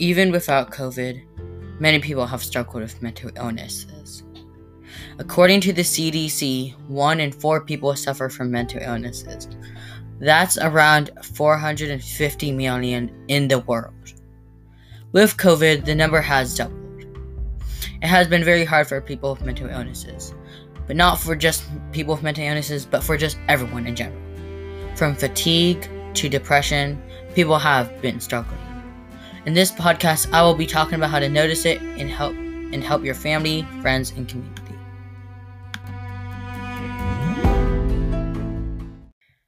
Even without COVID, many people have struggled with mental illnesses. According to the CDC, one in four people suffer from mental illnesses. That's around 450 million in the world. With COVID, the number has doubled. It has been very hard for people with mental illnesses, but not for just people with mental illnesses, but for just everyone in general. From fatigue to depression, people have been struggling. In this podcast, I will be talking about how to notice it and help and help your family, friends, and community.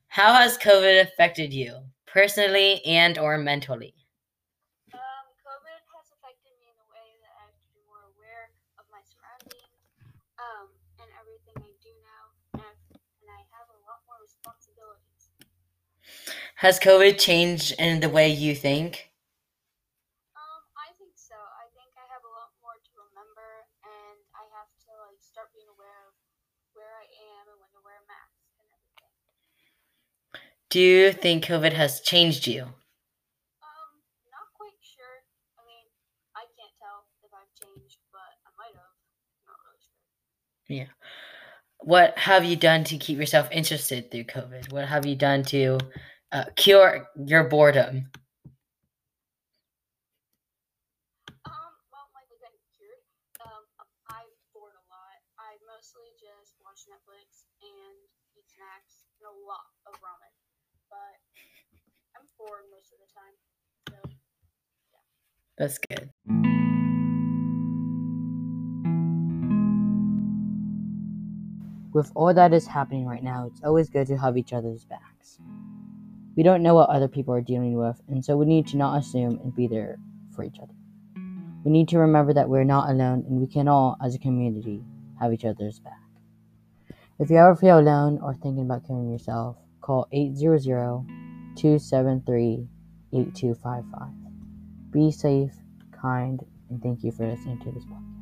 How has COVID affected you, personally and or mentally? Um, COVID has affected me in a way that I have to be more aware of my surroundings um, and everything I do now, and, and I have a lot more responsibilities. Has COVID changed in the way you think? Where I am and when to wear masks and everything. Do you think COVID has changed you? Um, not quite sure. I mean, I can't tell if I've changed, but I might have. Not really sure. Yeah. What have you done to keep yourself interested through COVID? What have you done to uh, cure your boredom? Um, well, like I got cured. Um, I've bored a lot. I mostly just watch Netflix and eat snacks and a lot of ramen. But I'm bored most of the time. So That's good. With all that is happening right now, it's always good to have each other's backs. We don't know what other people are dealing with, and so we need to not assume and be there for each other. We need to remember that we're not alone and we can all, as a community, have each other's back. If you ever feel alone or thinking about killing yourself, call 800 273 8255. Be safe, kind, and thank you for listening to this podcast.